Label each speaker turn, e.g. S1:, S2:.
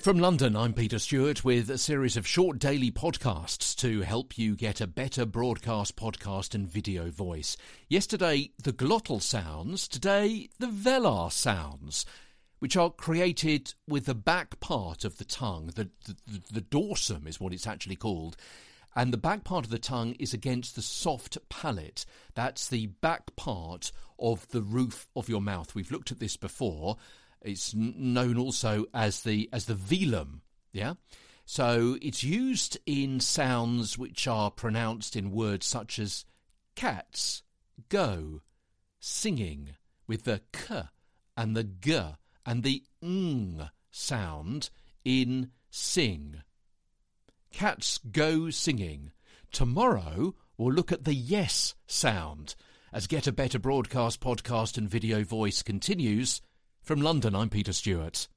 S1: From London, I'm Peter Stewart with a series of short daily podcasts to help you get a better broadcast, podcast, and video voice. Yesterday, the glottal sounds. Today, the velar sounds, which are created with the back part of the tongue. The, the, the dorsum is what it's actually called. And the back part of the tongue is against the soft palate. That's the back part of the roof of your mouth. We've looked at this before. It's known also as the as the velum. Yeah. So it's used in sounds which are pronounced in words such as cats, go, singing, with the k and the g and the ng sound in sing. Cats go singing. Tomorrow we'll look at the yes sound as Get a Better Broadcast podcast and video voice continues from London, I'm Peter Stewart.